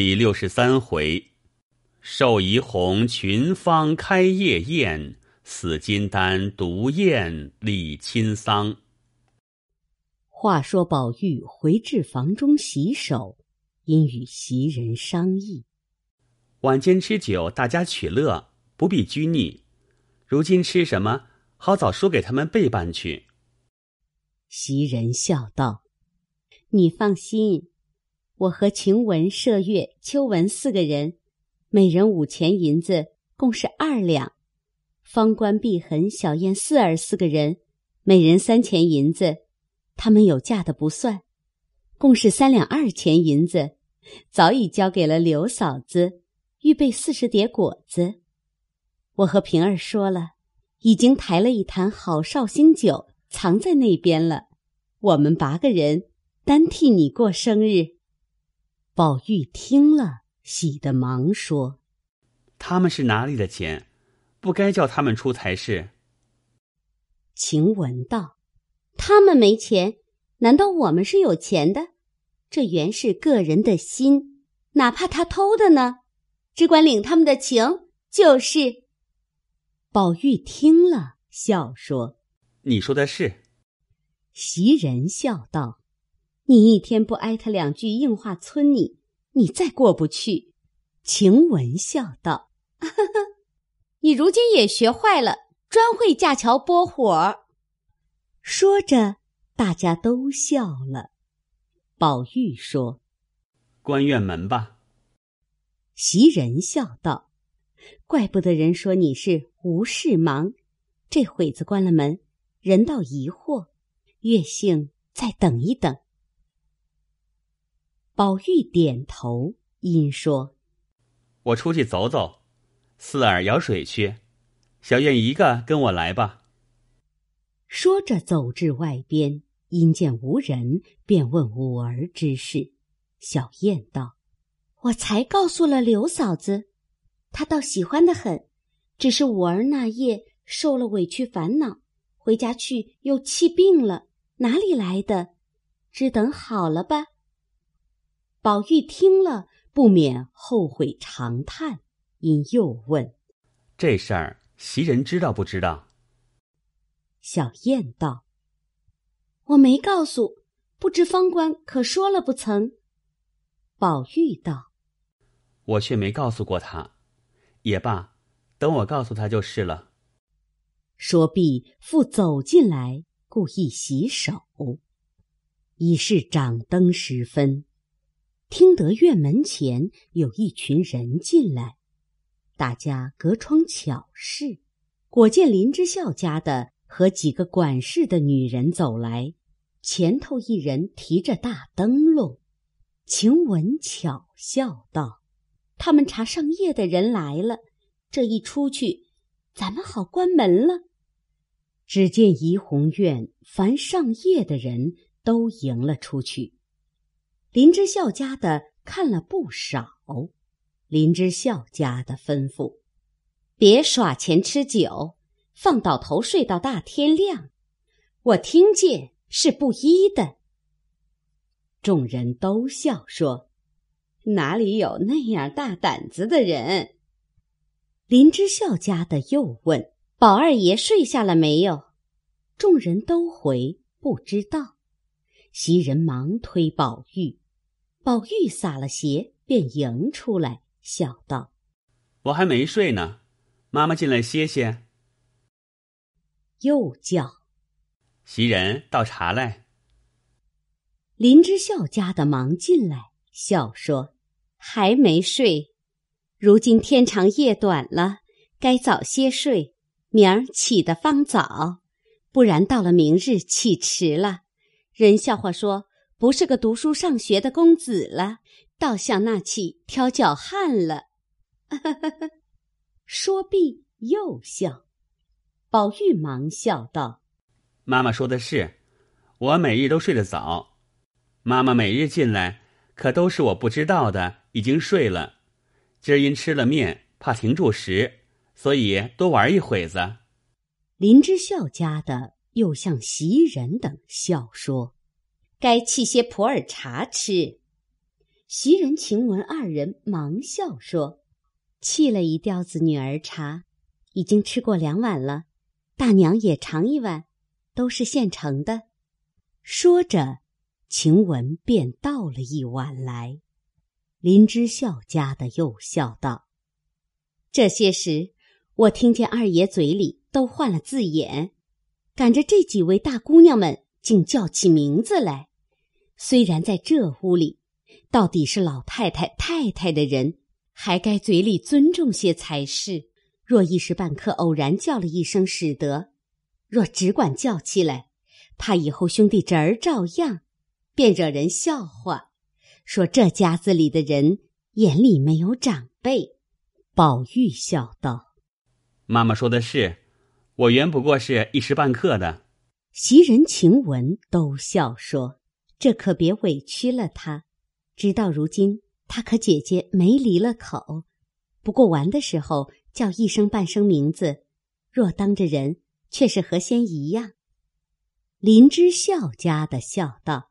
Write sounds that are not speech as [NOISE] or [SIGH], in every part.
第六十三回，寿怡红群芳开夜宴，死金丹独宴李亲丧。话说宝玉回至房中洗手，因与袭人商议：晚间吃酒，大家取乐，不必拘泥。如今吃什么，好早说给他们备办去。袭人笑道：“你放心。”我和晴雯、麝月、秋雯四个人，每人五钱银子，共是二两；方官、碧痕、小燕、四儿四个人，每人三钱银子，他们有价的不算，共是三两二钱银子，早已交给了刘嫂子，预备四十碟果子。我和平儿说了，已经抬了一坛好绍兴酒，藏在那边了。我们八个人单替你过生日。宝玉听了，喜得忙说：“他们是哪里的钱？不该叫他们出才是。”晴雯道：“他们没钱，难道我们是有钱的？这原是个人的心，哪怕他偷的呢？只管领他们的情就是。”宝玉听了，笑说：“你说的是。”袭人笑道。你一天不挨他两句硬话，村你，你再过不去。晴雯笑道：“你如今也学坏了，专会架桥拨火。”说着，大家都笑了。宝玉说：“关院门吧。”袭人笑道：“怪不得人说你是无事忙，这会子关了门，人倒疑惑。月性再等一等。”宝玉点头，因说：“我出去走走，四儿舀水去，小燕一个跟我来吧。”说着，走至外边，因见无人，便问五儿之事。小燕道：“我才告诉了刘嫂子，她倒喜欢的很，只是五儿那夜受了委屈烦恼，回家去又气病了，哪里来的？只等好了吧。”宝玉听了，不免后悔长叹，因又问：“这事儿袭人知道不知道？”小燕道：“我没告诉，不知方官可说了不曾？”宝玉道：“我却没告诉过他，也罢，等我告诉他就是了。”说毕，复走进来，故意洗手。已是掌灯时分。听得院门前有一群人进来，大家隔窗巧视，果见林之孝家的和几个管事的女人走来，前头一人提着大灯笼。晴雯巧笑道：“他们查上夜的人来了，这一出去，咱们好关门了。”只见怡红院凡上夜的人都迎了出去。林之孝家的看了不少，林之孝家的吩咐：“别耍钱吃酒，放倒头睡到大天亮。”我听见是不依的。众人都笑说：“哪里有那样大胆子的人？”林之孝家的又问：“宝二爷睡下了没有？”众人都回不知道。袭人忙推宝玉，宝玉撒了鞋，便迎出来，笑道：“我还没睡呢，妈妈进来歇歇。”又叫：“袭人倒茶来。”林之孝家的忙进来，笑说：“还没睡，如今天长夜短了，该早些睡，明儿起得方早，不然到了明日起迟了。”人笑话说：“不是个读书上学的公子了，倒像那起挑脚汉了。”说毕又笑。宝玉忙笑道：“妈妈说的是，我每日都睡得早。妈妈每日进来，可都是我不知道的，已经睡了。今儿因吃了面，怕停住时，所以多玩一会子。”林之孝家的。又向袭人等笑说：“该沏些普洱茶吃。”袭人、晴雯二人忙笑说：“沏了一吊子女儿茶，已经吃过两碗了。大娘也尝一碗，都是现成的。”说着，晴雯便倒了一碗来。林之孝家的又笑道：“这些时，我听见二爷嘴里都换了字眼，赶着这几位大姑娘们竟叫起名字来。虽然在这屋里。”到底是老太太、太太的人，还该嘴里尊重些才是。若一时半刻偶然叫了一声使得，若只管叫起来，怕以后兄弟侄儿照样，便惹人笑话，说这家子里的人眼里没有长辈。宝玉笑道：“妈妈说的是，我原不过是一时半刻的。”袭人、晴雯都笑说：“这可别委屈了他。”直到如今，他和姐姐没离了口。不过玩的时候叫一声半声名字，若当着人，却是和先一样。林之孝家的笑道：“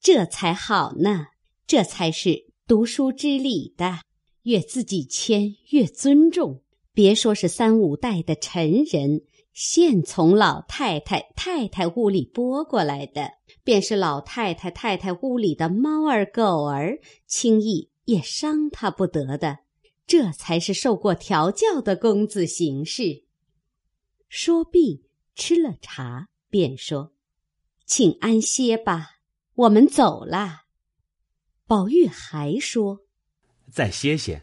这才好呢，这才是读书之礼的。越自己谦，越尊重。别说是三五代的陈人。”现从老太太、太太屋里拨过来的，便是老太太、太太屋里的猫儿、狗儿，轻易也伤他不得的。这才是受过调教的公子行事。说毕，吃了茶，便说：“请安歇吧，我们走了。”宝玉还说：“再歇歇。”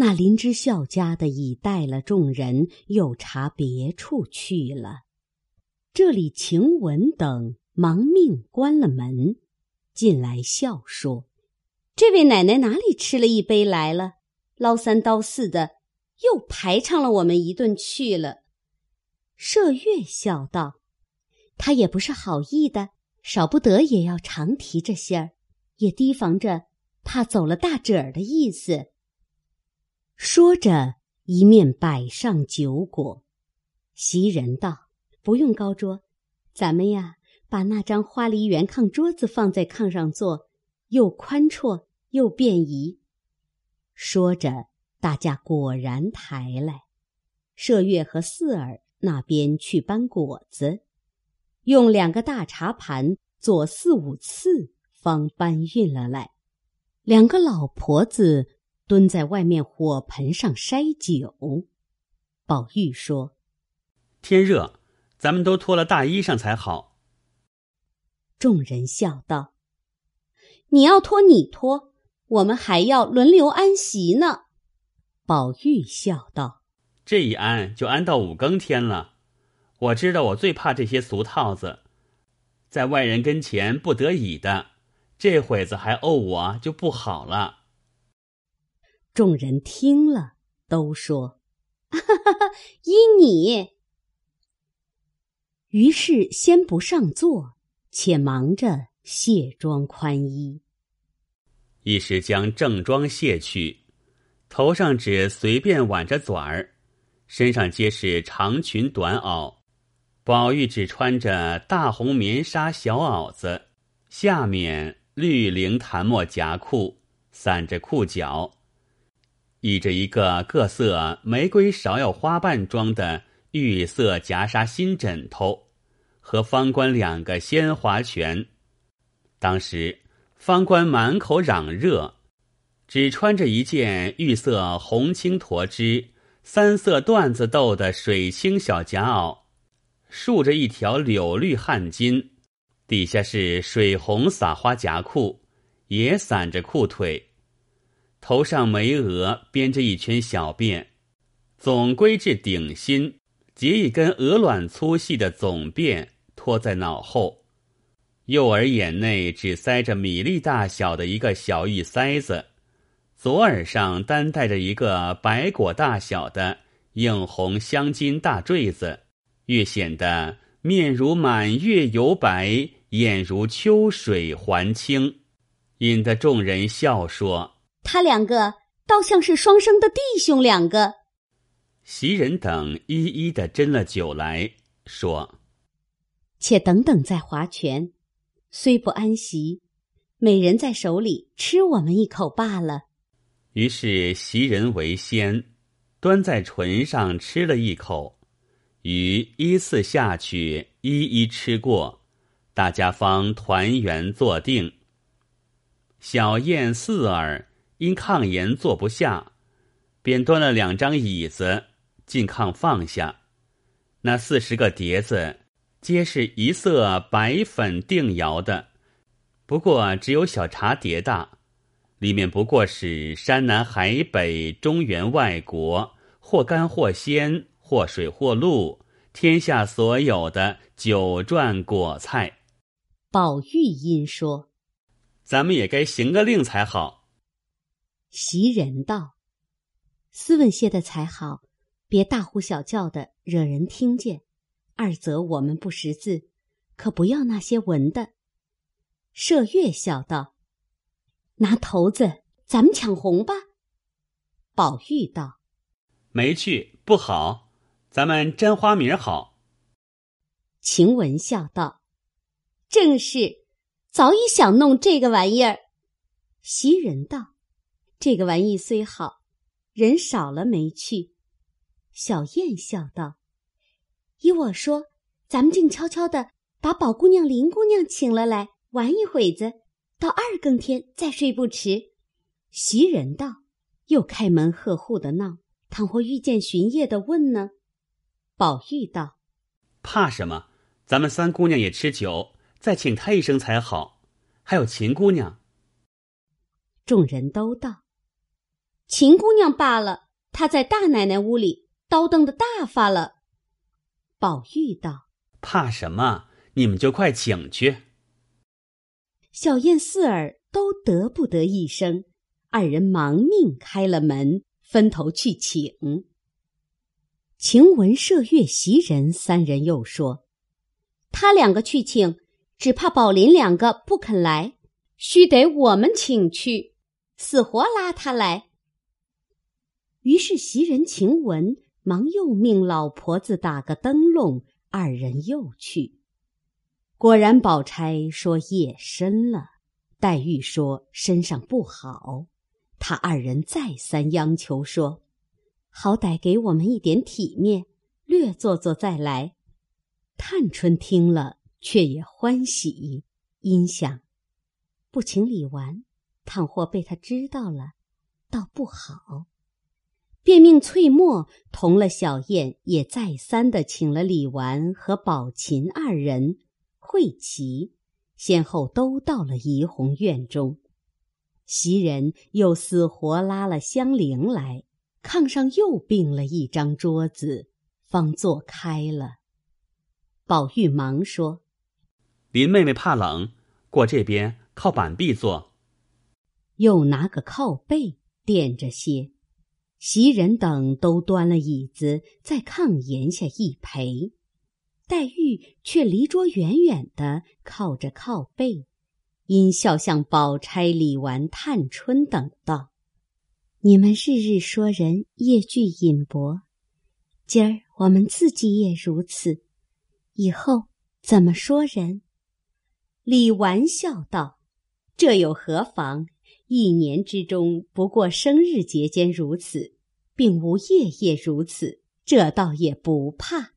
那林之孝家的已带了众人，又查别处去了。这里晴雯等忙命关了门，进来笑说：“这位奶奶哪里吃了一杯来了？捞三刀四的，又排场了我们一顿去了。”麝月笑道：“他也不是好意的，少不得也要常提这些儿，也提防着怕走了大褶儿的意思。”说着，一面摆上酒果。袭人道：“不用高桌，咱们呀，把那张花梨圆炕桌子放在炕上坐，又宽绰又便宜。”说着，大家果然抬来。麝月和四儿那边去搬果子，用两个大茶盘做四五次，方搬运了来。两个老婆子。蹲在外面火盆上筛酒，宝玉说：“天热，咱们都脱了大衣裳才好。”众人笑道：“你要脱你脱，我们还要轮流安席呢。”宝玉笑道：“这一安就安到五更天了。我知道我最怕这些俗套子，在外人跟前不得已的，这会子还怄我就不好了。”众人听了，都说：“哈哈，依你。”于是先不上座，且忙着卸妆宽衣。一时将正装卸去，头上只随便挽着纂儿，身上皆是长裙短袄。宝玉只穿着大红棉纱小袄子，下面绿绫檀墨夹裤，散着裤脚。倚着一个各色玫瑰芍药花瓣装的玉色夹纱新枕头，和方官两个鲜花拳。当时方官满口嚷热，只穿着一件玉色红青驼织三色缎子斗的水青小夹袄，束着一条柳绿汗巾，底下是水红撒花夹裤，也散着裤腿。头上眉额编着一圈小辫，总归至顶心，结一根鹅卵粗细的总辫托在脑后。右耳眼内只塞着米粒大小的一个小玉塞子，左耳上单戴着一个白果大小的映红镶金大坠子，越显得面如满月油白，眼如秋水还清，引得众人笑说。他两个倒像是双生的弟兄两个。袭人等一一的斟了酒来说：“且等等再划拳，虽不安席，每人在手里吃我们一口罢了。于是袭人为先，端在唇上吃了一口，余依次下去一一吃过，大家方团圆坐定。小燕、四儿因炕沿坐不下，便端了两张椅子进炕放下。那四十个碟子，皆是一色白粉定窑的。不过只有小茶碟大，里面不过是山南海北、中原外国，或干或鲜，或水或露，天下所有的酒馔果菜。宝玉因说：“咱们也该行个令才好。”袭人道：“斯文些的才好，别大呼小叫的，惹人听见。二则我们不识字，可不要那些文的。”麝月笑道：“拿头子，咱们抢红吧。”宝玉道：“没去不好，咱们沾花名好。”晴雯笑道：“正是，早已想弄这个玩意儿。”袭人道：“这个玩意虽好，人少了没趣。”小燕笑道：“依我说，咱们静悄悄的把宝姑娘、林姑娘请了来。”玩一会子，到二更天再睡不迟。袭人道：“又开门贺户的闹，倘或遇见巡夜的问呢？”宝玉道：“怕什么？咱们三姑娘也吃酒，再请她一声才好。还有秦姑娘。”众人都道：“秦姑娘罢了，她在大奶奶屋里叨登的大发了。”宝玉道：“怕什么？你们就快请去。”小燕、四儿都得不得一声，二人忙命开了门，分头去请。晴雯、麝月、袭人三人又说：“他两个去请，只怕宝林两个不肯来，须得我们请去，死活拉他来。”于是袭人、晴雯忙又命老婆子打个灯笼，二人又去。果然，宝钗说夜深了，黛玉说身上不好，他二人再三央求说：“好歹给我们一点体面，略坐坐再来。”探春听了，却也欢喜，因想不请李纨，倘或被他知道了，倒不好，便命翠墨同了小燕，也再三的请了李纨和宝琴二人。会齐，先后都到了怡红院中。袭人又死活拉了香菱来，炕上又并了一张桌子，方坐开了。宝玉忙说：“林妹妹怕冷，过这边靠板壁坐。”又拿个靠背垫着些。袭人等都端了椅子，在炕沿下一陪。黛玉却离桌远远的，靠着靠背，因笑向宝钗、李纨、探春等道：“你们日日说人夜聚饮薄，今儿我们自己也如此，以后怎么说人？”李纨笑道：“这有何妨？一年之中不过生日节间如此，并无夜夜如此，这倒也不怕。”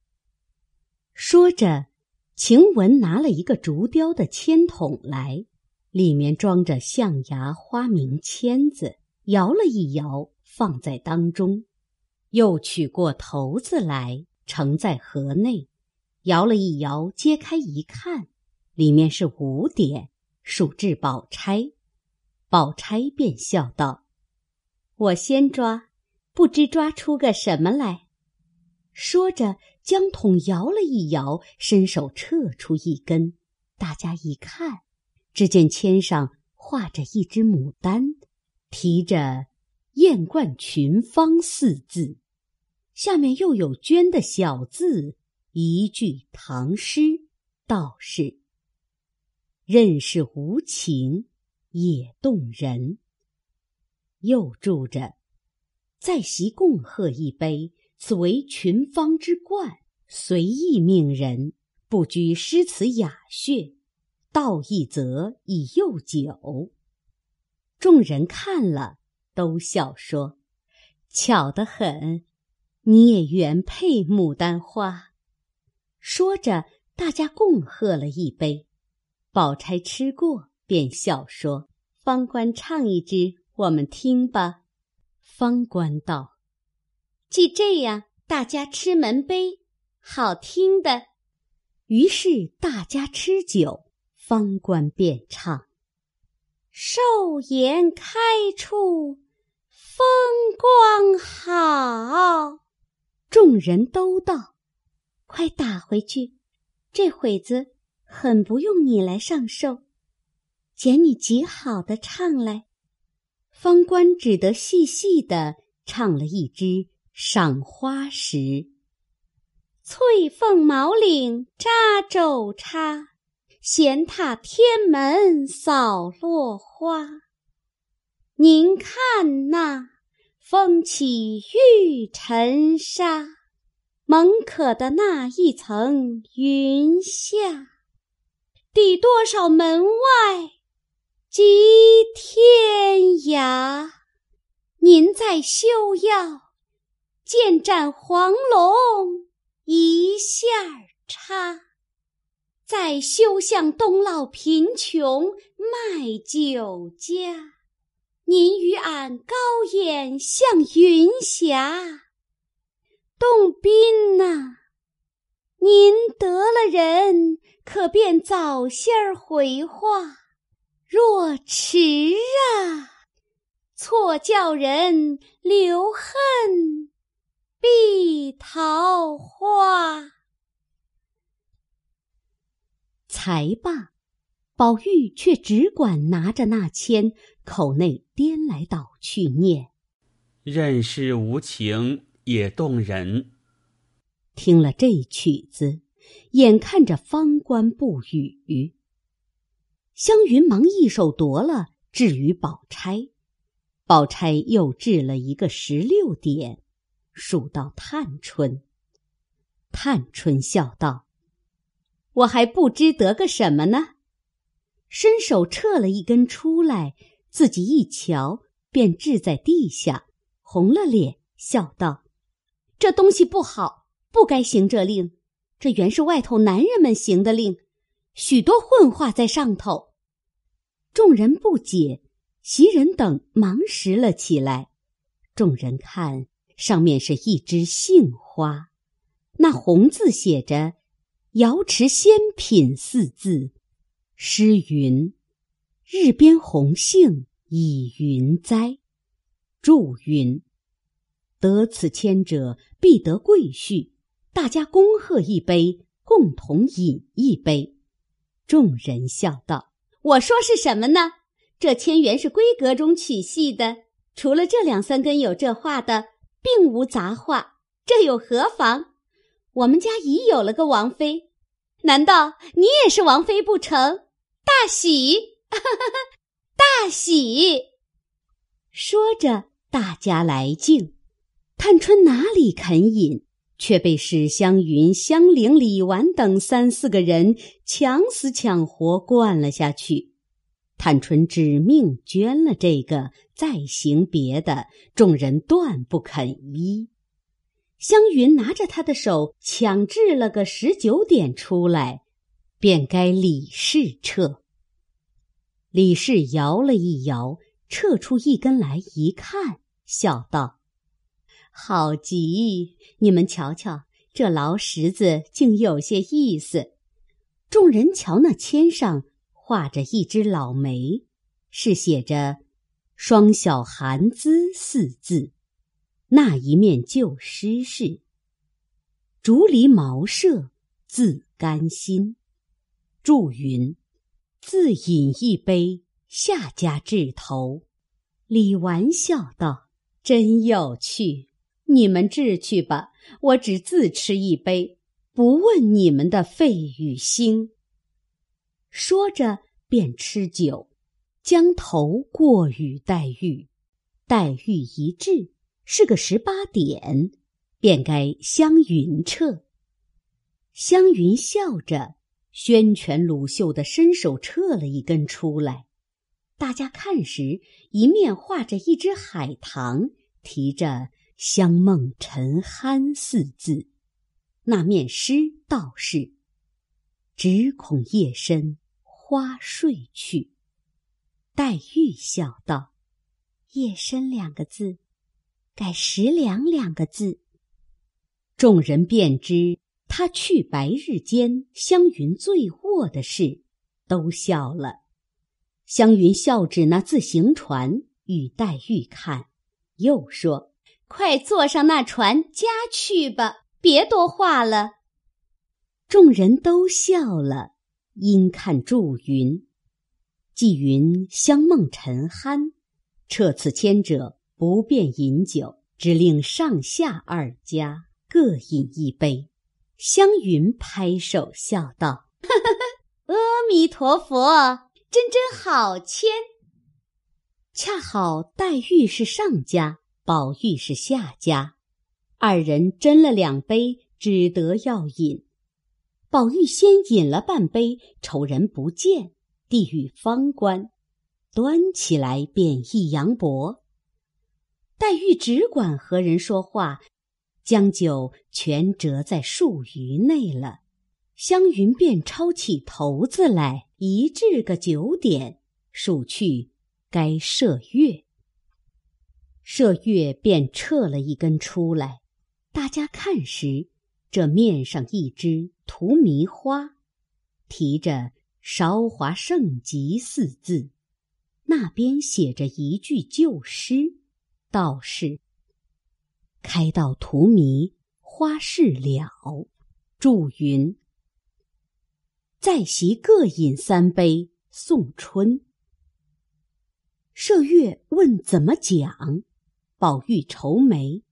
说着，晴雯拿了一个竹雕的签筒来，里面装着象牙花名签子，摇了一摇，放在当中；又取过头子来，盛在盒内，摇了一摇，揭开一看，里面是五点，数至宝钗。宝钗便笑道：“我先抓，不知抓出个什么来。”说着。将桶摇了一摇，伸手撤出一根，大家一看，只见签上画着一只牡丹，提着“艳冠群芳”四字，下面又有娟的小字，一句唐诗，道是：“任是无情也动人。”又注着：“在席共贺一杯。”此为群芳之冠，随意命人，不拘诗词雅谑，道一则以诱酒。众人看了，都笑说：“巧得很，你也原配牡丹花。”说着，大家共喝了一杯。宝钗吃过，便笑说：“方官唱一支，我们听吧。”方官道：“既这样，大家吃门杯，好听的。”于是大家吃酒，方官便唱：“寿筵开处风光好。”众人都道：“快打回去，这会子。”很不用你来上寿，捡你极好的唱来。方官只得细细的唱了一支《赏花时》：“翠凤毛领扎肘插，闲踏天门扫落花。您看那风起玉尘沙，蒙可的那一层云下。”抵多少门外及天涯？您在休要，见斩黄龙一下插。再休向东老贫穷卖酒家。您与俺高眼向云霞。洞宾呐，您得了人。可便早些儿回话，若迟啊，错叫人留恨，碧桃花。才罢，宝玉却只管拿着那签，口内颠来倒去念：“任是无情也动人。”听了这曲子。眼看着方官不语，湘云忙一手夺了，置于宝钗。宝钗又掷了一个十六点，数到探春。探春笑道：“我还不知得个什么呢。”伸手撤了一根出来，自己一瞧，便掷在地下，红了脸，笑道：“这东西不好，不该行这令。”这原是外头男人们行的令，许多混话在上头。众人不解，袭人等忙拾了起来。众人看上面是一枝杏花，那红字写着“瑶池仙品”四字，诗云：“日边红杏倚云栽。”注云：“得此签者，必得贵婿。”大家恭贺一杯，共同饮一杯。众人笑道：“我说是什么呢？这千元是闺阁中取戏的，除了这两三根有这话的，并无杂话。这有何妨？我们家已有了个王妃，难道你也是王妃不成？大喜，[LAUGHS] 大喜！”说着，大家来敬。探春哪里肯饮？却被史湘云、香菱、李纨等三四个人抢死抢活灌了下去。探春指命捐了这个，再行别的，众人断不肯依。湘云拿着他的手，抢制了个十九点出来，便该李氏撤。李氏摇了一摇，撤出一根来，一看，笑道。好极！你们瞧瞧，这劳什子竟有些意思。众人瞧那签上画着一只老梅，是写着“双小寒姿”四字。那一面旧诗是“竹篱茅舍自甘心”。祝云：“自饮一杯，下家掷头。”李纨笑道：“真有趣。”你们治去吧，我只自吃一杯，不问你们的肺与心。说着便吃酒，将头过与黛玉。黛玉一掷，是个十八点，便该湘云撤。湘云笑着宣权鲁袖的伸手撤了一根出来。大家看时，一面画着一只海棠，提着“香梦沉酣”四字；那面诗道是：“只恐夜深花睡去。”黛玉笑道：“夜深两个字，改时凉两个字。”众人便知。他去白日间湘云醉卧的事，都笑了。湘云笑指那自行船与黛玉看，又说：“快坐上那船家去吧，别多话了。”众人都笑了，因看祝云。纪云香梦沉酣，撤此牵者不便饮酒，只令上下二家各饮一杯。湘云拍手笑道：“ [LAUGHS] 阿弥陀佛，真真好签。恰好黛玉是上家，宝玉是下家，二人斟了两杯，只得要饮。宝玉先饮了半杯，瞅人不见，递与方官，端起来便一扬脖。黛玉只管和人说话。”将酒全折在漱盂内了，湘云便抄起头子来，一至个九点，数去该射月。射月便撤了一根出来，大家看时，这面上一只荼蘼花，提着“韶华盛极”四字，那边写着一句旧诗，道是。开到荼蘼花事了，祝云。在席各饮三杯送春。麝月问怎么讲，宝玉愁眉，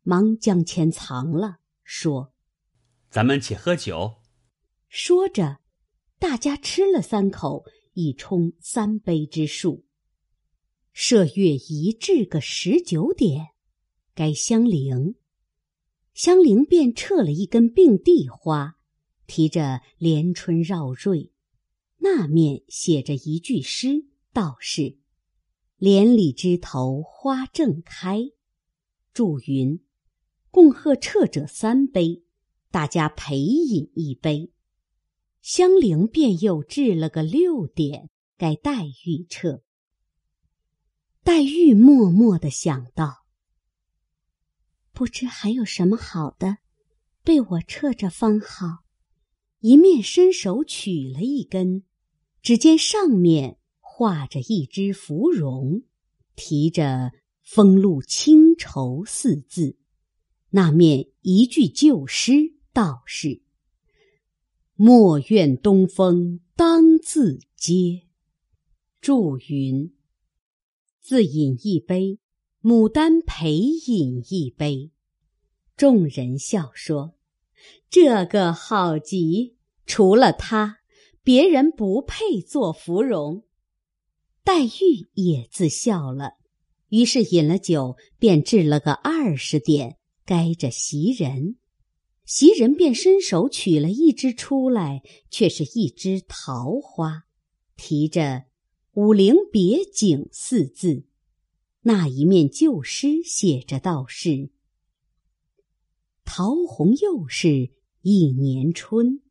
忙将钱藏了，说：“咱们且喝酒。”说着，大家吃了三口，已冲三杯之数。麝月一至个十九点。该香菱，香菱便撤了一根并蒂花，提着“连春绕瑞”，那面写着一句诗，道是：“连理枝头花正开。”祝云，共贺撤者三杯，大家陪饮一杯。香菱便又置了个六点，该黛玉撤。黛玉默默的想到。不知还有什么好的，被我撤着方好。一面伸手取了一根，只见上面画着一只芙蓉，提着“风露清愁”四字。那面一句旧诗，道是：“莫怨东风当自嗟。”祝云，自饮一杯。牡丹陪饮一杯，众人笑说：“这个好极，除了他，别人不配做芙蓉。”黛玉也自笑了，于是饮了酒，便置了个二十点，该着袭人。袭人便伸手取了一只出来，却是一枝桃花，提着“武陵别景”四字。那一面旧诗写着道是：“桃红又是一年春。”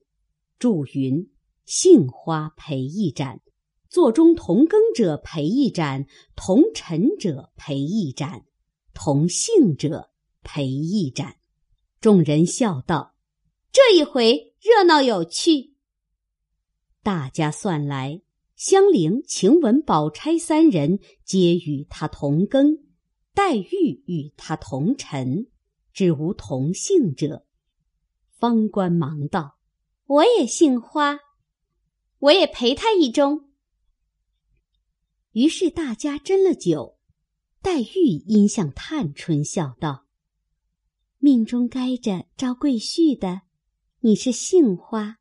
祝云：“杏花陪一盏，座中同耕者陪一盏，同尘者陪一盏，同姓者陪一盏。”众人笑道：“这一回热闹有趣。”大家算来。香菱、晴雯、宝钗三人皆与他同庚，黛玉与他同尘，只无同姓者。方官忙道：“我也姓花，我也陪他一盅。”于是大家斟了酒，黛玉因向探春笑道：“命中该着招贵婿的，你是杏花，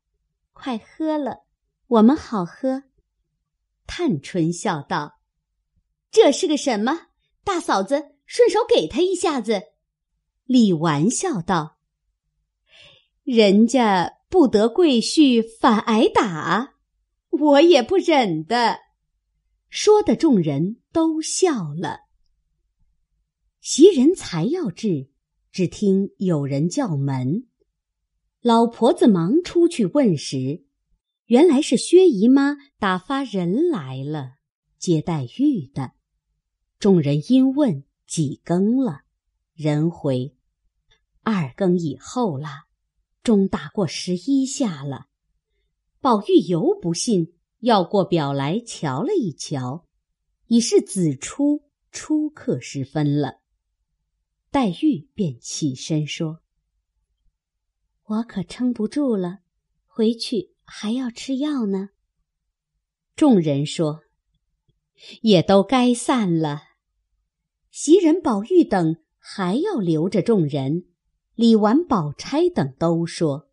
快喝了，我们好喝。”探春笑道：“这是个什么？大嫂子，顺手给他一下子。”李纨笑道：“人家不得贵婿反挨打，我也不忍的。”说的众人都笑了。袭人才要至，只听有人叫门，老婆子忙出去问时，原来是薛姨妈打发人来了，接黛玉的。众人因问几更了，人回二更以后了，钟打过十一下了。宝玉犹不信，要过表来瞧了一瞧，已是子初初刻时分了。黛玉便起身说：“我可撑不住了，回去还要吃药呢。”众人说：“也都该散了。”袭人、宝玉等还要留着众人，李纨、宝钗等都说：“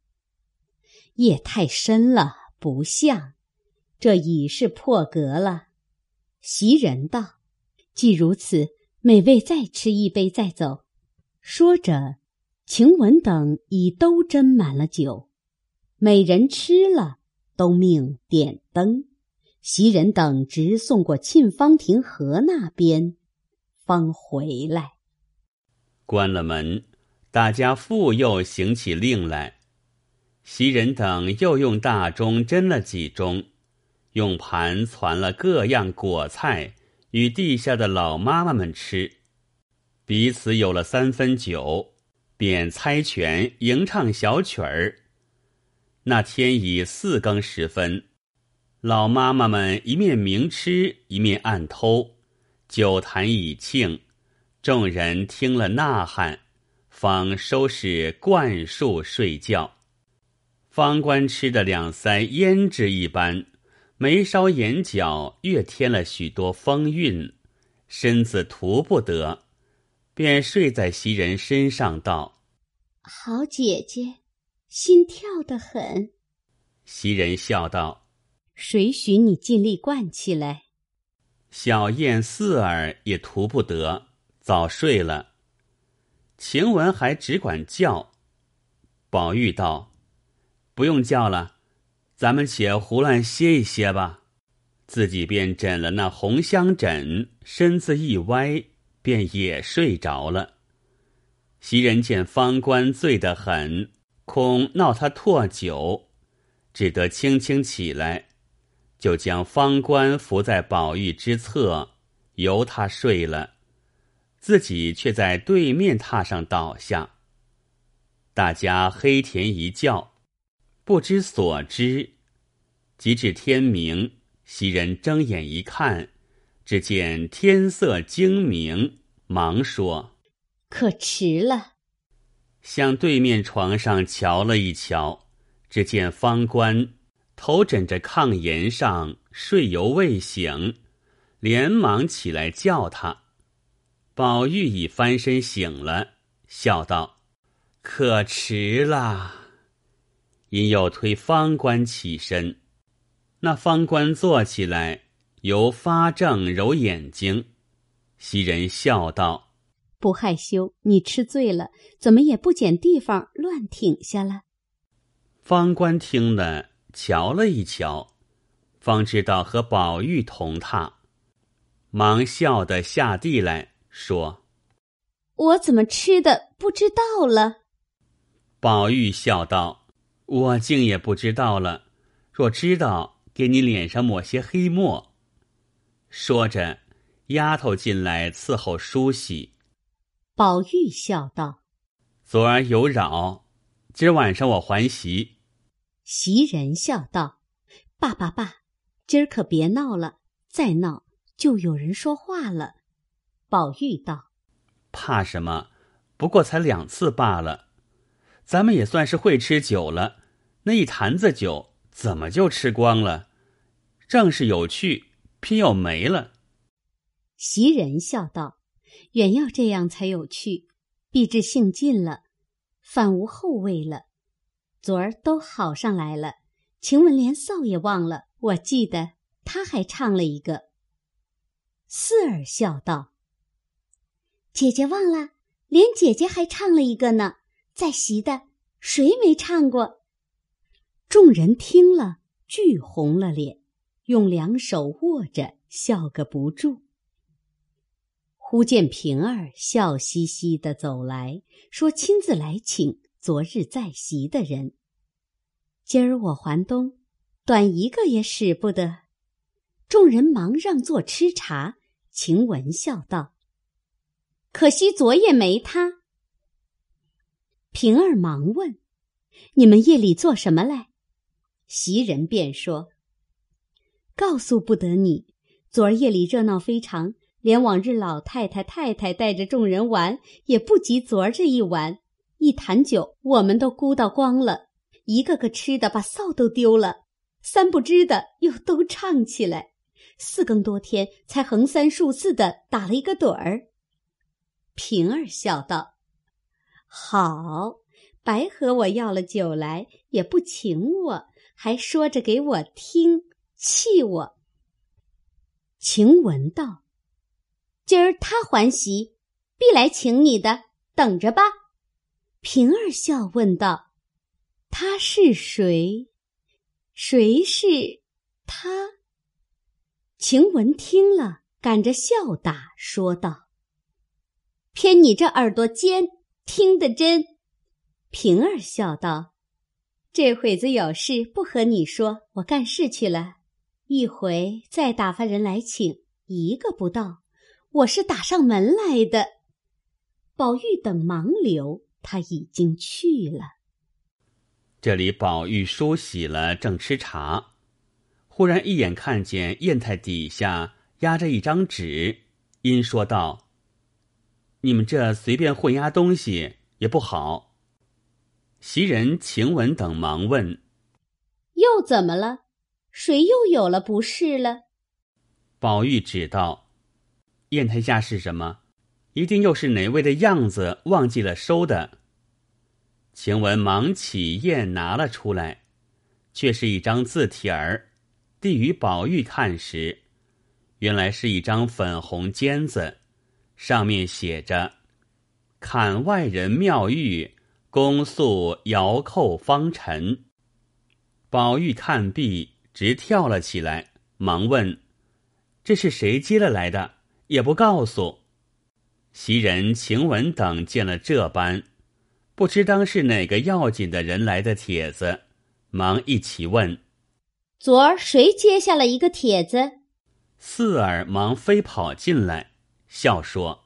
夜太深了，不像，这已是破格了。”袭人道：“既如此，每位再吃一杯再走。”说着，晴雯等已都斟满了酒，每人吃了，都命点灯。袭人等直送过沁芳亭河那边，方回来。关了门，大家复又行起令来。袭人等又用大钟斟了几盅，用盘攒了各样果菜，与地下的老妈妈们吃。彼此有了三分酒，便猜拳吟唱小曲儿。那天已四更时分，老妈妈们一面明吃，一面暗偷，酒坛已罄，众人听了呐喊，方收拾灌树睡觉。方官吃的两腮胭脂一般，眉梢眼角越添了许多风韵，身子涂不得。便睡在袭人身上，道：“好姐姐，心跳得很。”袭人笑道：“谁许你尽力灌起来？”小燕、四儿也涂不得，早睡了。晴雯还只管叫。宝玉道：“不用叫了，咱们且胡乱歇一歇吧。”自己便枕了那红香枕，身子一歪。便也睡着了。袭人见方官醉得很，恐闹他唾酒，只得轻轻起来，就将方官扶在宝玉之侧，由他睡了，自己却在对面榻上倒下。大家黑田一觉，不知所知。及至天明，袭人睁眼一看。只见天色精明，忙说：“可迟了。”向对面床上瞧了一瞧，只见方官头枕着炕沿上睡犹未醒，连忙起来叫他。宝玉已翻身醒了，笑道：“可迟了。”因又推方官起身，那方官坐起来。由发正揉眼睛，袭人笑道：“不害羞，你吃醉了，怎么也不捡地方乱挺下了？”方官听了，瞧了一瞧，方知道和宝玉同榻，忙笑得下地来说：“我怎么吃的不知道了？”宝玉笑道：“我竟也不知道了，若知道，给你脸上抹些黑墨。”说着，丫头进来伺候梳洗。宝玉笑道：“昨儿有扰，今儿晚上我还席。”袭人笑道：“爸爸爸，今儿可别闹了，再闹就有人说话了。”宝玉道：“怕什么？不过才两次罢了。咱们也算是会吃酒了，那一坛子酒怎么就吃光了？正是有趣。”偏要没了。袭人笑道：“原要这样才有趣，必至兴尽了，反无后味了。昨儿都好上来了，晴雯连臊也忘了。我记得他还唱了一个。”四儿笑道：“姐姐忘了，连姐姐还唱了一个呢。在席的谁没唱过？众人听了，俱红了脸，用两手握着，笑个不住。忽见平儿笑嘻嘻的走来，说：“亲自来请昨日在席的人。今儿我还东，短一个也使不得。”众人忙让座吃茶。晴雯笑道：“可惜昨夜没他。”平儿忙问：“你们夜里做什么来？”袭人便说：“告诉不得你，昨儿夜里热闹非常，连往日老太太、太太带着众人玩，也不及昨儿这一玩。一坛酒，我们都咕到光了，一个个吃的把臊都丢了，三不知的又都唱起来。”四更多天，才横三竖四的打了一个盹儿。平儿笑道：“好，白和我要了酒来，也不请我，还说着给我听，气我。”晴雯道：“今儿他还席，必来请你的，等着吧。”平儿笑问道：“他是谁？谁是他？”晴雯听了，赶着笑打，说道：“偏你这耳朵尖，听得真。”平儿笑道：“这会子有事不和你说，我干事去了，一回再打发人来请，一个不到。我是打上门来的。”宝玉等忙留，他已经去了。这里宝玉梳洗了，正吃茶。忽然一眼看见砚台底下压着一张纸，因说道：“你们这随便混压东西也不好。”袭人、晴雯等忙问：“又怎么了？谁又有了不是了？”宝玉指道：“砚台下是什么？一定又是哪位的样子忘记了收的。”晴雯忙起砚拿了出来，却是一张字帖儿。递与宝玉看时，原来是一张粉红笺子，上面写着“砍外人妙玉，恭诉遥寇方尘”。宝玉看毕，直跳了起来，忙问：“这是谁接了来的？也不告诉。”袭人、晴雯等见了这般，不知当是哪个要紧的人来的帖子，忙一起问。昨儿谁接下了一个帖子？四儿忙飞跑进来，笑说：“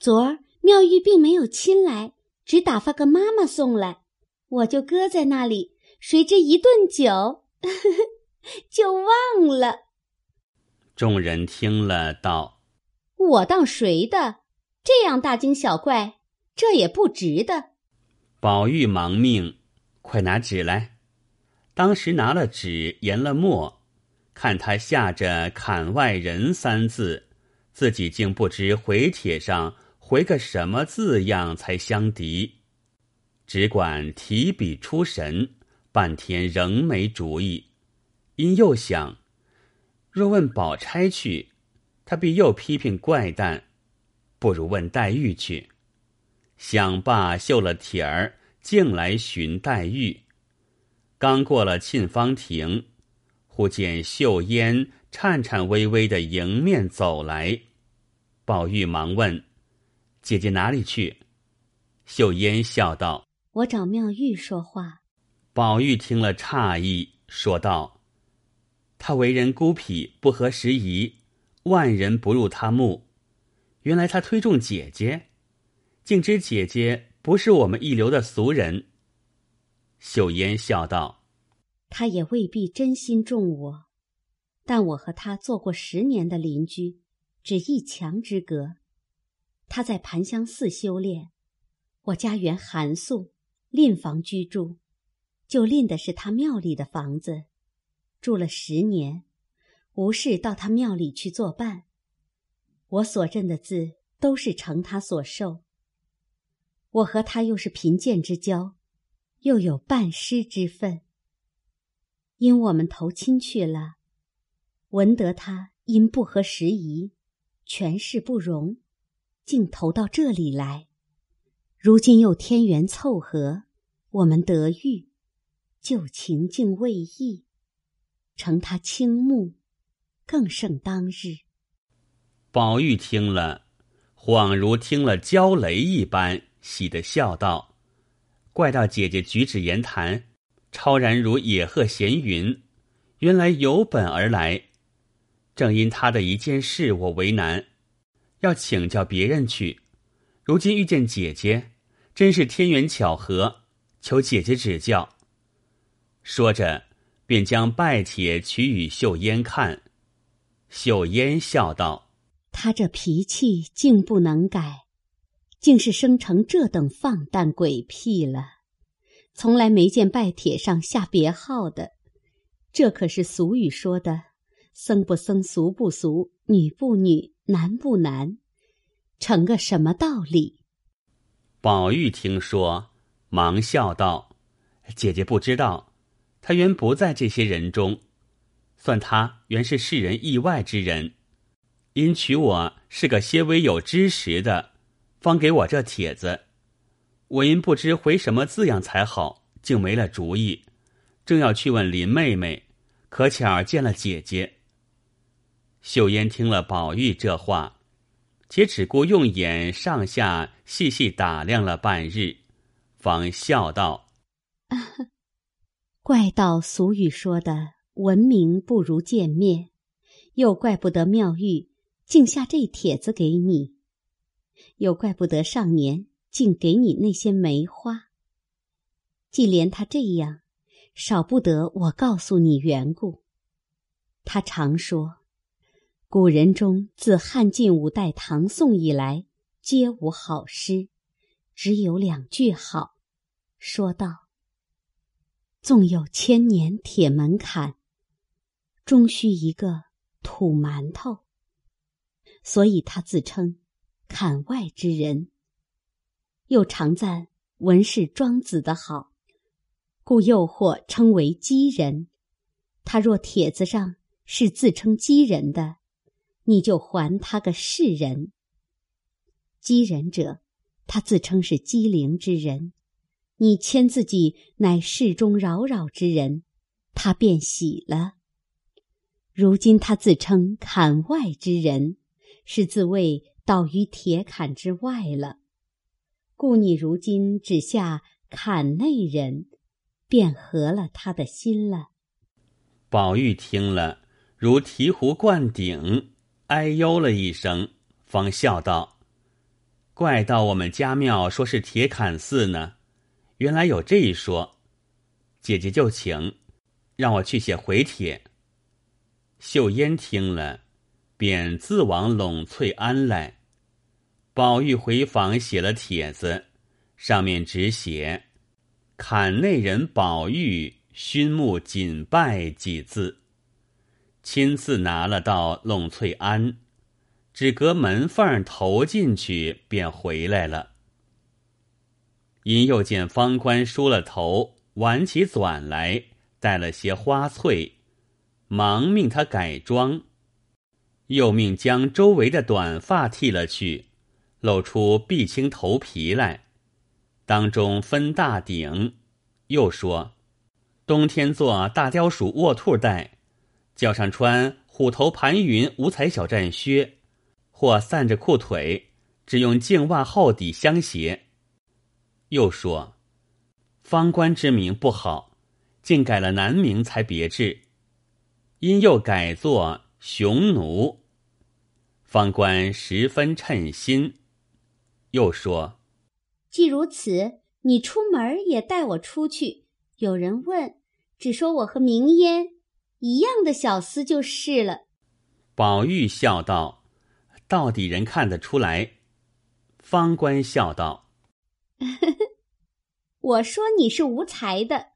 昨儿妙玉并没有亲来，只打发个妈妈送来，我就搁在那里。谁知一顿酒，呵 [LAUGHS] 呵就忘了。”众人听了，道：“我当谁的？这样大惊小怪，这也不值得。”宝玉忙命：“快拿纸来。”当时拿了纸，研了墨，看他下着“砍外人”三字，自己竟不知回帖上回个什么字样才相敌，只管提笔出神，半天仍没主意。因又想，若问宝钗去，他必又批评怪诞，不如问黛玉去。想罢，绣了帖儿，径来寻黛玉。刚过了沁芳亭，忽见秀烟颤颤巍巍的迎面走来，宝玉忙问：“姐姐哪里去？”秀烟笑道：“我找妙玉说话。”宝玉听了诧异，说道：“他为人孤僻，不合时宜，万人不入他目。原来他推重姐姐，竟知姐姐不是我们一流的俗人。”秀烟笑道：“他也未必真心重我，但我和他做过十年的邻居，只一墙之隔。他在盘香寺修炼，我家原寒素，另房居住，就另的是他庙里的房子，住了十年，无事到他庙里去作伴。我所认的字都是承他所授。我和他又是贫贱之交。”又有半师之分，因我们投亲去了，闻得他因不合时宜，权势不容，竟投到这里来。如今又天缘凑合，我们得遇，旧情竟未易，承他倾慕，更胜当日。宝玉听了，恍如听了焦雷一般，喜得笑道：“怪道姐姐举止言谈，超然如野鹤闲云，原来有本而来。正因他的一件事，我为难，要请教别人去。如今遇见姐姐，真是天缘巧合，求姐姐指教。”说着，便将拜帖取与秀烟看。秀烟笑道。他这脾气竟不能改，竟是生成这等放荡鬼癖了。从来没见拜帖上下别号的，这可是俗语说的“僧不僧，俗不俗，女不女，男不男”，成个什么道理？宝玉听说，忙笑道：“姐姐不知道，他原不在这些人中，算他原是世人意外之人。”因娶我是个些微有知识的，方给我这帖子。我因不知回什么字样才好，竟没了主意。正要去问林妹妹，可巧见了姐姐。秀烟听了宝玉这话，且只顾用眼上下细细打量了半日，方笑道：[LAUGHS] “怪道俗语说的‘闻名不如见面’，又怪不得妙玉。”竟下这帖子给你，又怪不得上年竟给你那些梅花。既连他这样，少不得我告诉你缘故。他常说，古人中自汉晋五代唐宋以来，皆无好诗，只有两句好。说道：“纵有千年铁门槛，终须一个土馒头。”所以他自称槛外之人，又常赞文士庄子的好，故又或称为讥人。他若帖子上是自称讥人的，你就还他个世人。讥人者，他自称是机灵之人，你谦自己乃世中扰扰之人，他便喜了。如今他自称槛外之人。是自谓倒于铁槛之外了，故你如今只下坎内人，便合了他的心了。宝玉听了，如醍醐灌顶，哎呦了一声，方笑道：“怪到我们家庙说是铁坎寺呢，原来有这一说。姐姐就请，让我去写回帖。”秀烟听了。便自往陇翠庵来，宝玉回房写了帖子，上面只写“坎内人宝玉熏目谨拜”几字，亲自拿了到陇翠庵，只隔门缝投进去，便回来了。因又见方官梳了头，挽起纂来，带了些花翠，忙命他改装。又命将周围的短发剃了去，露出碧青头皮来，当中分大顶。又说，冬天做大雕鼠卧兔戴，脚上穿虎头盘云五彩小战靴，或散着裤腿，只用净袜厚底相鞋。又说，方官之名不好，竟改了男名才别致，因又改作。雄奴，方官十分称心，又说：“既如此，你出门也带我出去。有人问，只说我和明烟一样的小厮就是了。”宝玉笑道：“到底人看得出来。”方官笑道：“ [LAUGHS] 我说你是无才的，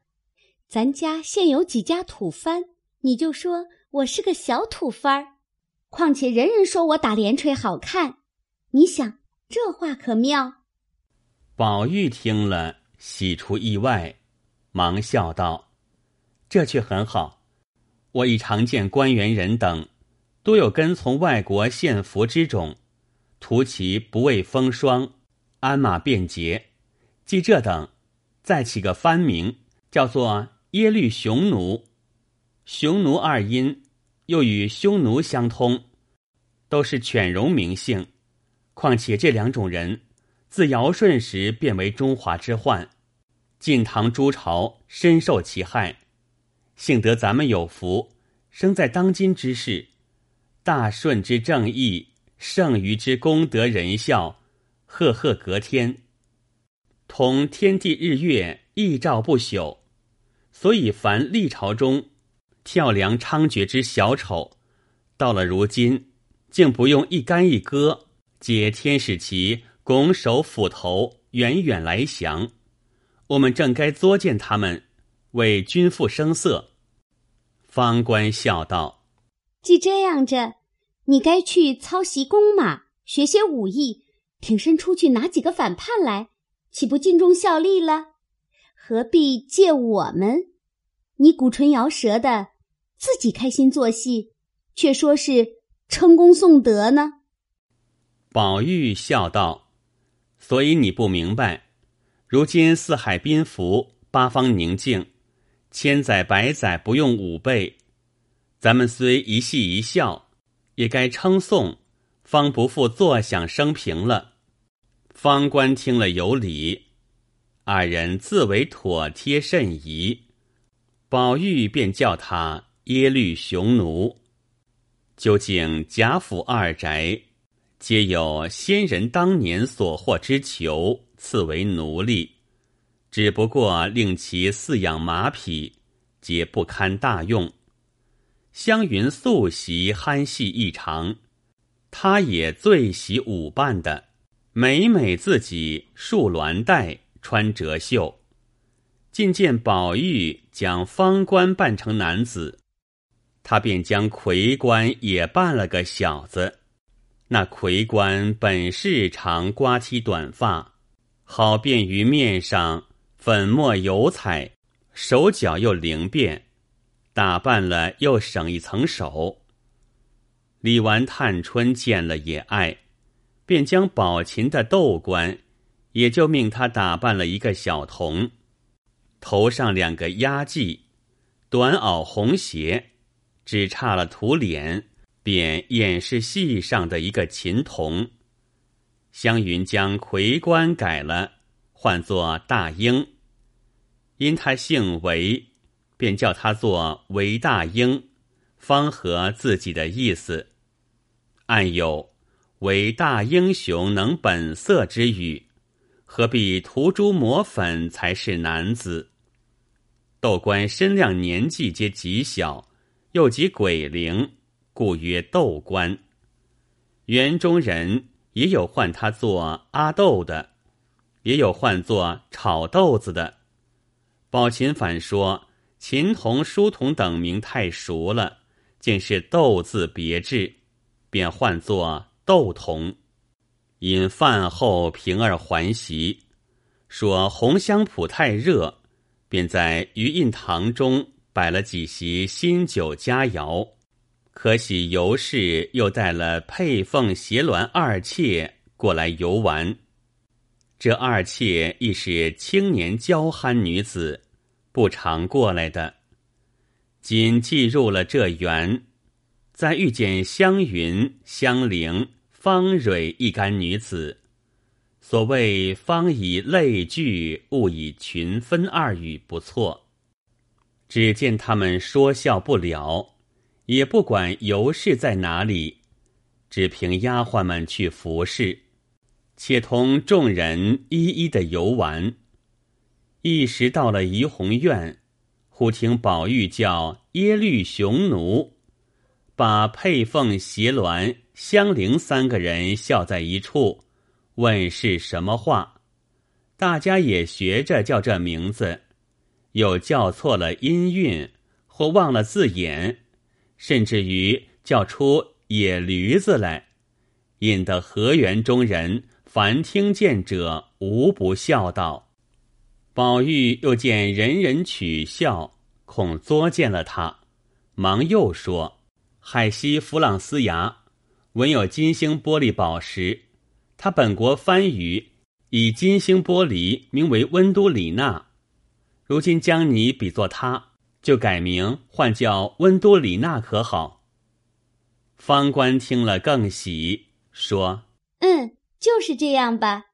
咱家现有几家土番，你就说。”我是个小土番儿，况且人人说我打连锤好看，你想这话可妙？宝玉听了，喜出意外，忙笑道：“这却很好。我已常见官员人等，多有跟从外国献俘之种，图其不畏风霜，鞍马便捷。即这等，再起个番名，叫做耶律雄奴。雄奴二音又与匈奴相通，都是犬戎名姓。况且这两种人，自尧舜时便为中华之患，晋唐诸朝深受其害。幸得咱们有福，生在当今之世，大顺之正义，剩余之功德仁孝，赫赫隔天，同天地日月，一照不朽。所以凡历朝中跳梁猖獗之小丑，到了如今，竟不用一干一戈。皆天使旗拱手斧头，远远来降。我们正该作践他们，为君父声色。方官笑道：“既这样着，你该去操习弓马，学些武艺，挺身出去拿几个反叛来，岂不尽忠效力了？何必借我们？你鼓唇摇舌的，自己开心做戏，却说是称功颂德呢？”宝玉笑道：“所以你不明白，如今四海宾服，八方宁静，千载百载不用武备，咱们虽一戏一笑，也该称颂，方不负坐享生平了。”方官听了有理，二人自为妥帖甚宜。宝玉便叫他耶律雄奴。究竟贾府二宅。皆有先人当年所获之囚，赐为奴隶，只不过令其饲养马匹，皆不堪大用。湘云素习憨戏异常，他也最喜舞伴的，每每自己束鸾带，穿折袖。近见宝玉将方官扮成男子，他便将魁官也扮了个小子。那魁官本是长刮起短发，好便于面上粉末油彩，手脚又灵便，打扮了又省一层手。李纨、探春见了也爱，便将宝琴的豆官，也就命他打扮了一个小童，头上两个压髻，短袄红鞋，只差了涂脸。便掩饰戏上的一个琴童，湘云将魁官改了，唤作大英。因他姓韦，便叫他做韦大英，方合自己的意思。暗有韦大英雄能本色之语，何必涂朱抹粉才是男子？窦官身量年纪皆极小，又极鬼灵。故曰豆官，园中人也有唤他做阿豆的，也有唤作炒豆子的。宝琴反说琴童、书童等名太熟了，竟是豆字别致，便唤作豆童。因饭后平儿还席，说红香圃太热，便在余印堂中摆了几席新酒佳肴。可喜尤氏又带了佩凤、斜鸾二妾过来游玩。这二妾亦是青年娇憨女子，不常过来的。仅进入了这园，再遇见湘云、香菱、方蕊一干女子。所谓“方以类聚，物以群分”二语不错。只见他们说笑不了。也不管尤氏在哪里，只凭丫鬟们去服侍，且同众人一一的游玩。一时到了怡红院，忽听宝玉叫耶律雄奴，把佩凤、斜鸾、香菱三个人笑在一处，问是什么话。大家也学着叫这名字，又叫错了音韵，或忘了字眼。甚至于叫出野驴子来，引得河园中人凡听见者无不笑道。宝玉又见人人取笑，恐作践了他，忙又说：“海西弗朗斯牙，闻有金星玻璃宝石，他本国番禺以金星玻璃名为温都里纳，如今将你比作他，就改名换叫温多里娜，可好？方官听了更喜，说：“嗯，就是这样吧。”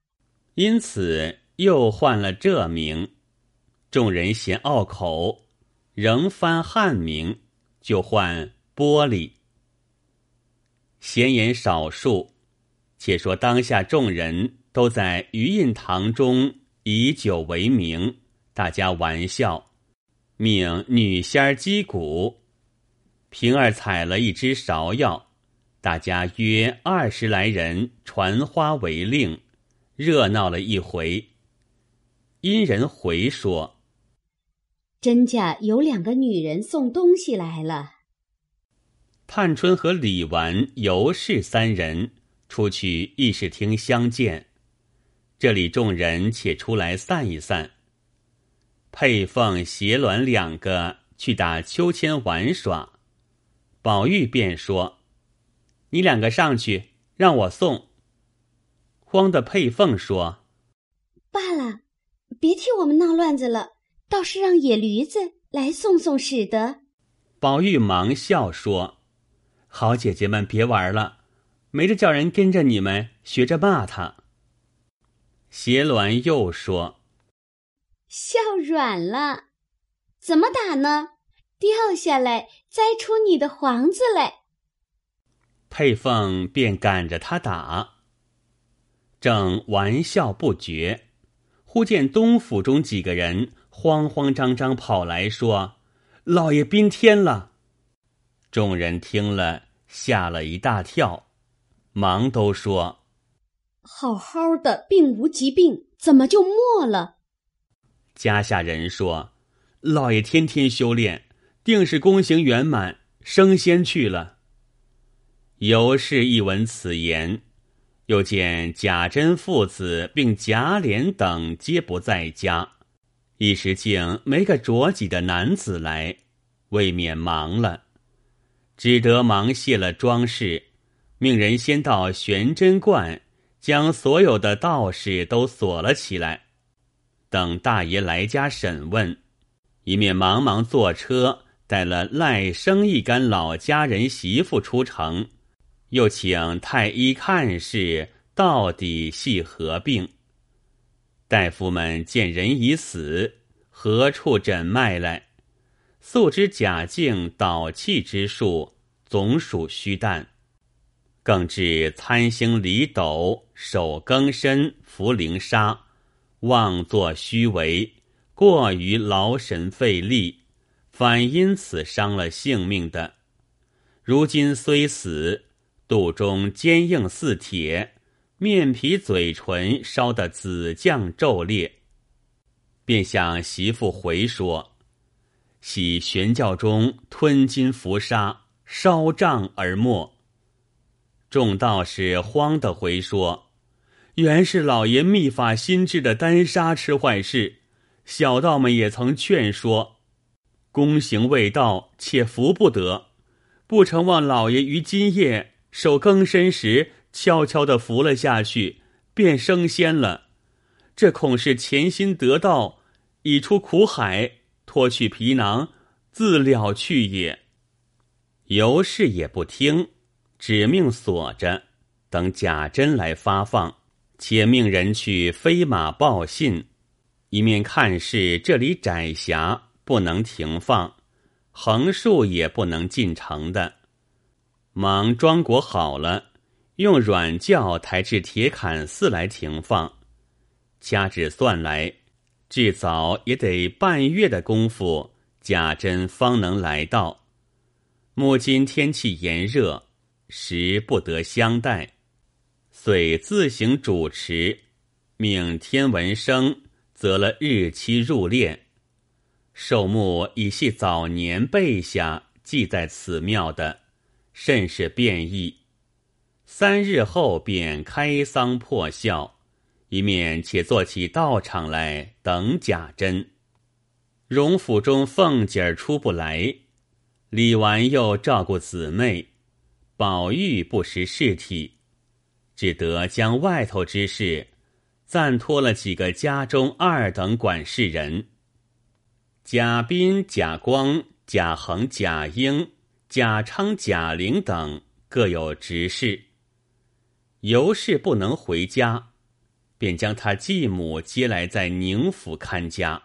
因此又换了这名。众人嫌拗口，仍翻汉名，就换玻璃。闲言少述，且说当下众人都在余印堂中以酒为名，大家玩笑，命女仙儿击鼓。平儿采了一支芍药，大家约二十来人传花为令，热闹了一回。殷人回说：“甄家有两个女人送东西来了。”探春和李纨、尤氏三人出去议事厅相见，这里众人且出来散一散。佩凤、斜鸾两个去打秋千玩耍。宝玉便说：“你两个上去，让我送。”慌的佩凤说：“罢了，别替我们闹乱子了，倒是让野驴子来送送使得。”宝玉忙笑说：“好姐姐们，别玩了，没得叫人跟着你们学着骂他。”斜鸾又说：“笑软了，怎么打呢？”掉下来，栽出你的黄子来。佩凤便赶着他打，正玩笑不绝，忽见东府中几个人慌慌张张跑来说：“老爷宾天了。”众人听了，吓了一大跳，忙都说：“好好的，并无疾病，怎么就没了？”家下人说：“老爷天天修炼。”定是功行圆满，升仙去了。尤氏一闻此言，又见贾珍父子并贾琏等皆不在家，一时竟没个着己的男子来，未免忙了，只得忙卸了装饰，命人先到玄真观，将所有的道士都锁了起来，等大爷来家审问，一面忙忙坐车。带了赖生一干老家人媳妇出城，又请太医看事，到底系何病？大夫们见人已死，何处诊脉来？素知贾静导气之术，总属虚诞。更至参星离斗，守更深，伏灵砂，妄作虚为，过于劳神费力。反因此伤了性命的，如今虽死，肚中坚硬似铁，面皮嘴唇烧得紫绛皱裂，便向媳妇回说：“喜玄教中吞金服杀，烧胀而没。”众道士慌的回说：“原是老爷秘法新制的丹砂吃坏事，小道们也曾劝说。”功行未到，且服不得，不成望老爷于今夜守更深时，悄悄的服了下去，便升仙了。这恐是潜心得道，已出苦海，脱去皮囊，自了去也。尤氏也不听，只命锁着，等贾珍来发放，且命人去飞马报信，一面看是这里窄狭。不能停放，横竖也不能进城的。忙装裹好了，用软轿抬至铁槛寺来停放。掐指算来，至早也得半月的功夫，贾珍方能来到。母今天气炎热，时不得相待，遂自行主持，命天文生择了日期入殓。寿木已系早年备下记在此庙的，甚是便意。三日后便开丧破孝，一面且做起道场来等贾珍。荣府中凤姐儿出不来，李纨又照顾姊妹，宝玉不识事体，只得将外头之事暂托了几个家中二等管事人。贾斌、贾光、贾恒、贾英、贾昌、贾玲等各有执事。尤氏不能回家，便将他继母接来在宁府看家。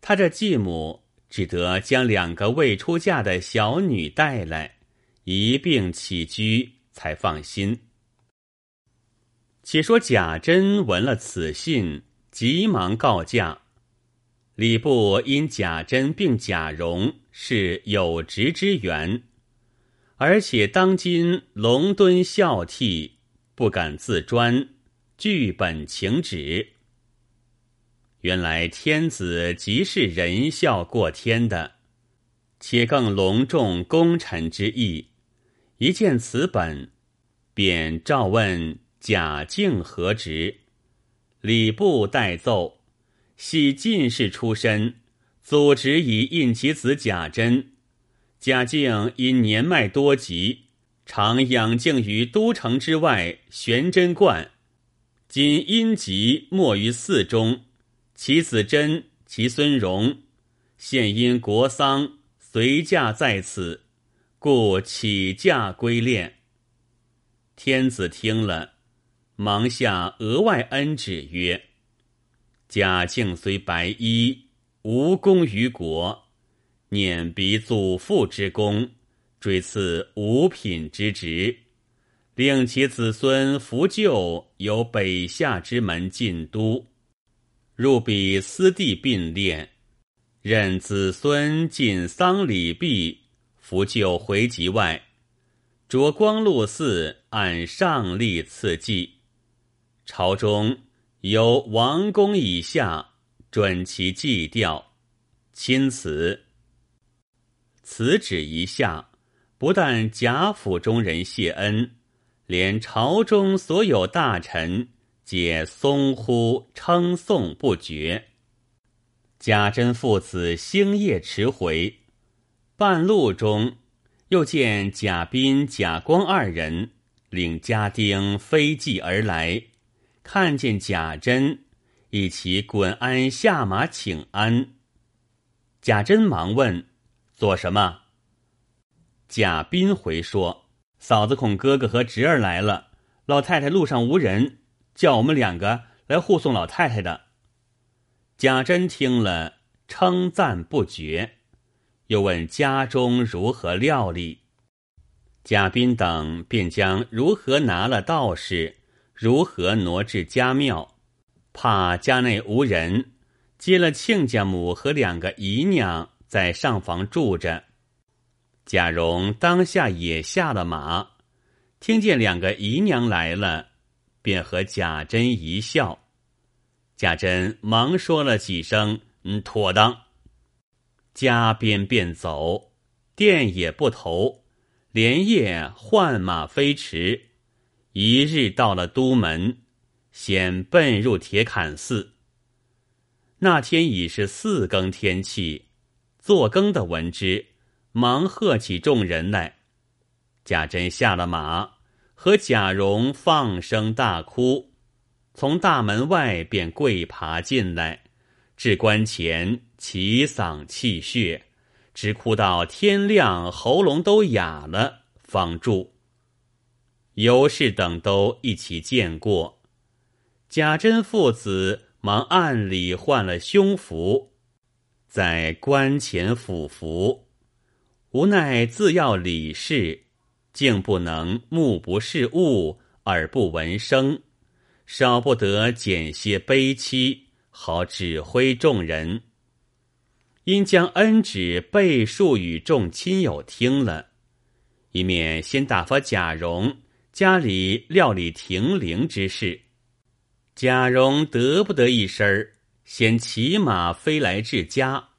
他这继母只得将两个未出嫁的小女带来，一并起居，才放心。且说贾珍闻了此信，急忙告假。礼部因贾珍并贾蓉是有职之员，而且当今龙敦孝悌，不敢自专，据本请旨。原来天子即是仁孝过天的，且更隆重功臣之意。一见此本，便召问贾敬何职。礼部代奏。系进士出身，祖侄以印其子贾珍。贾敬因年迈多疾，常养静于都城之外玄真观。今因疾没于寺中，其子珍、其孙荣，现因国丧随驾在此，故起驾归殓。天子听了，忙下额外恩旨曰。贾敬虽白衣，无功于国，念彼祖父之功，追赐五品之职，令其子孙扶柩由北下之门进都，入彼私地并列，任子孙尽丧礼毕，扶柩回籍外，着光禄寺按上例赐祭，朝中。有王公以下准其祭吊，钦此。此旨一下，不但贾府中人谢恩，连朝中所有大臣皆松呼称颂不绝。贾珍父子星夜迟回，半路中又见贾斌、贾光二人领家丁飞骑而来。看见贾珍，一起滚鞍下马请安。贾珍忙问：“做什么？”贾斌回说：“嫂子恐哥哥和侄儿来了，老太太路上无人，叫我们两个来护送老太太的。”贾珍听了，称赞不绝，又问家中如何料理。贾斌等便将如何拿了道士。如何挪至家庙？怕家内无人，接了亲家母和两个姨娘在上房住着。贾蓉当下也下了马，听见两个姨娘来了，便和贾珍一笑。贾珍忙说了几声“嗯，妥当”，家边便走，店也不投，连夜换马飞驰。一日到了都门，先奔入铁槛寺。那天已是四更天气，做更的闻之，忙喝起众人来。贾珍下了马，和贾蓉放声大哭，从大门外便跪爬进来，至关前齐嗓泣血，直哭到天亮，喉咙都哑了，方住。尤氏等都一起见过，贾珍父子忙暗里换了胸服，在棺前俯伏，无奈自要理事，竟不能目不视物，耳不闻声，少不得减些悲戚，好指挥众人。因将恩旨背述与众亲友听了，一面先打发贾蓉。家里料理停灵之事，贾蓉得不得一声儿，先骑马飞来至家，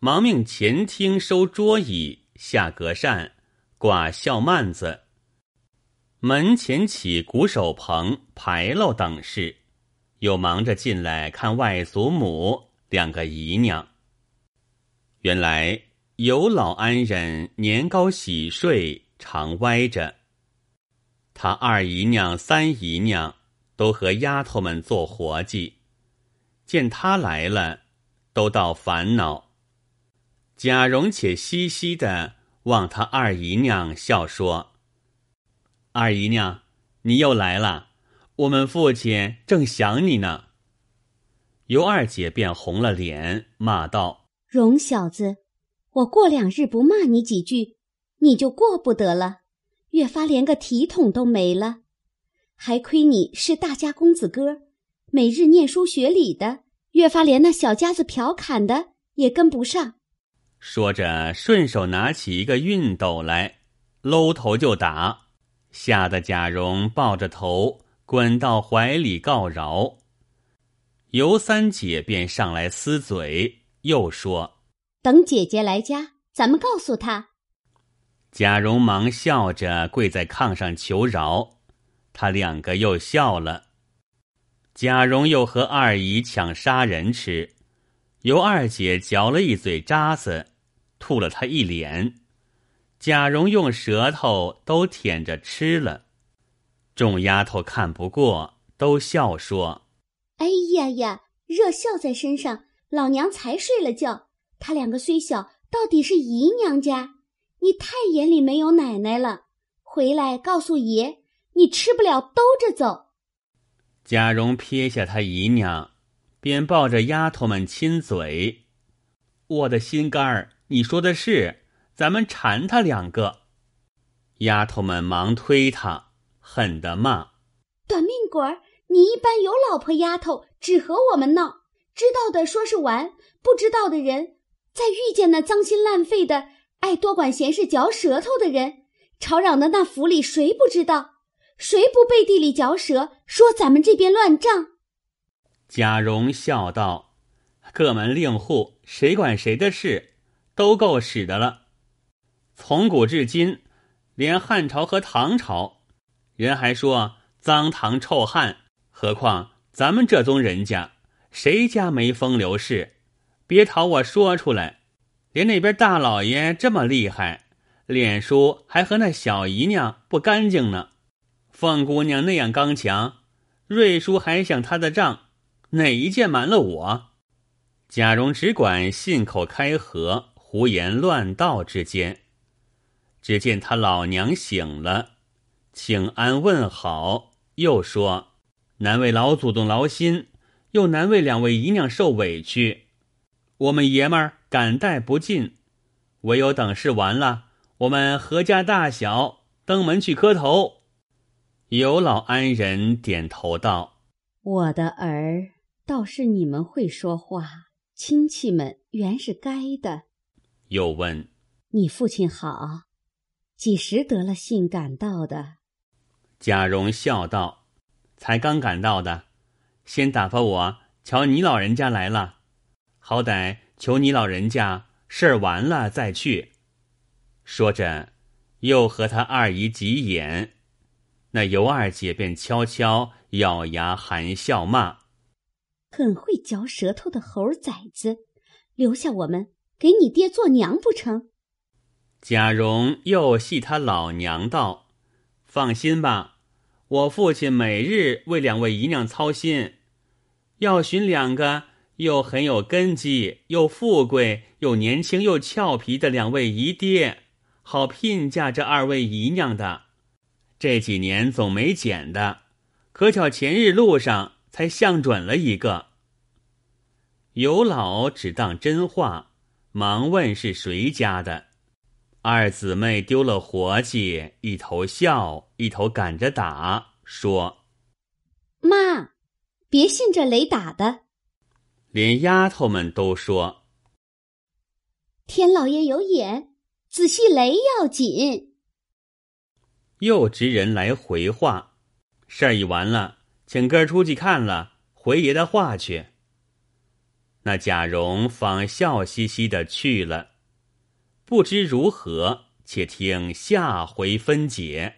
忙命前厅收桌椅、下隔扇、挂孝幔子，门前起鼓手棚、牌楼等事，又忙着进来看外祖母两个姨娘。原来有老安人年高喜睡，常歪着。他二姨娘、三姨娘都和丫头们做活计，见他来了，都倒烦恼。贾蓉且嘻嘻的望他二姨娘，笑说：“二姨娘，你又来了，我们父亲正想你呢。”尤二姐便红了脸，骂道：“荣小子，我过两日不骂你几句，你就过不得了，越发连个体统都没了。还亏你是大家公子哥，每日念书学礼的。”越发连那小家子调侃的也跟不上，说着顺手拿起一个熨斗来，搂头就打，吓得贾蓉抱着头滚到怀里告饶。尤三姐便上来撕嘴，又说：“等姐姐来家，咱们告诉她。”贾蓉忙笑着跪在炕上求饶，他两个又笑了。贾蓉又和二姨抢杀人吃，由二姐嚼了一嘴渣子，吐了他一脸。贾蓉用舌头都舔着吃了。众丫头看不过，都笑说：“哎呀呀，热笑在身上，老娘才睡了觉。他两个虽小，到底是姨娘家，你太眼里没有奶奶了。回来告诉爷，你吃不了兜着走。”贾蓉撇下他姨娘，便抱着丫头们亲嘴。我的心肝儿，你说的是，咱们缠他两个。丫头们忙推他，狠的骂：“短命鬼儿！你一般有老婆丫头，只和我们闹。知道的说是玩，不知道的人，再遇见那脏心烂肺的、爱多管闲事、嚼舌头的人，吵嚷的那府里谁不知道？”谁不背地里嚼舌，说咱们这边乱账？贾蓉笑道：“各门令户，谁管谁的事，都够使的了。从古至今，连汉朝和唐朝，人还说脏唐臭汉，何况咱们这宗人家，谁家没风流事？别讨我说出来。连那边大老爷这么厉害，脸书还和那小姨娘不干净呢。”凤姑娘那样刚强，瑞叔还想她的账，哪一件瞒了我？贾蓉只管信口开河，胡言乱道之间，只见他老娘醒了，请安问好，又说：“难为老祖宗劳心，又难为两位姨娘受委屈，我们爷们儿敢戴不进，唯有等事完了，我们何家大小登门去磕头。”有老安人点头道：“我的儿倒是你们会说话，亲戚们原是该的。”又问：“你父亲好，几时得了信赶到的？”贾蓉笑道：“才刚赶到的，先打发我瞧你老人家来了，好歹求你老人家事儿完了再去。”说着，又和他二姨急眼。那尤二姐便悄悄咬牙含笑骂：“很会嚼舌头的猴崽子，留下我们给你爹做娘不成？”贾蓉又戏他老娘道：“放心吧，我父亲每日为两位姨娘操心，要寻两个又很有根基、又富贵、又年轻又俏皮的两位姨爹，好聘嫁这二位姨娘的。”这几年总没捡的，可巧前日路上才相准了一个。尤老只当真话，忙问是谁家的。二姊妹丢了活计，一头笑，一头赶着打，说：“妈，别信这雷打的。”连丫头们都说：“天老爷有眼，仔细雷要紧。”又执人来回话，事儿已完了，请哥出去看了，回爷的话去。那贾蓉方笑嘻嘻的去了，不知如何，且听下回分解。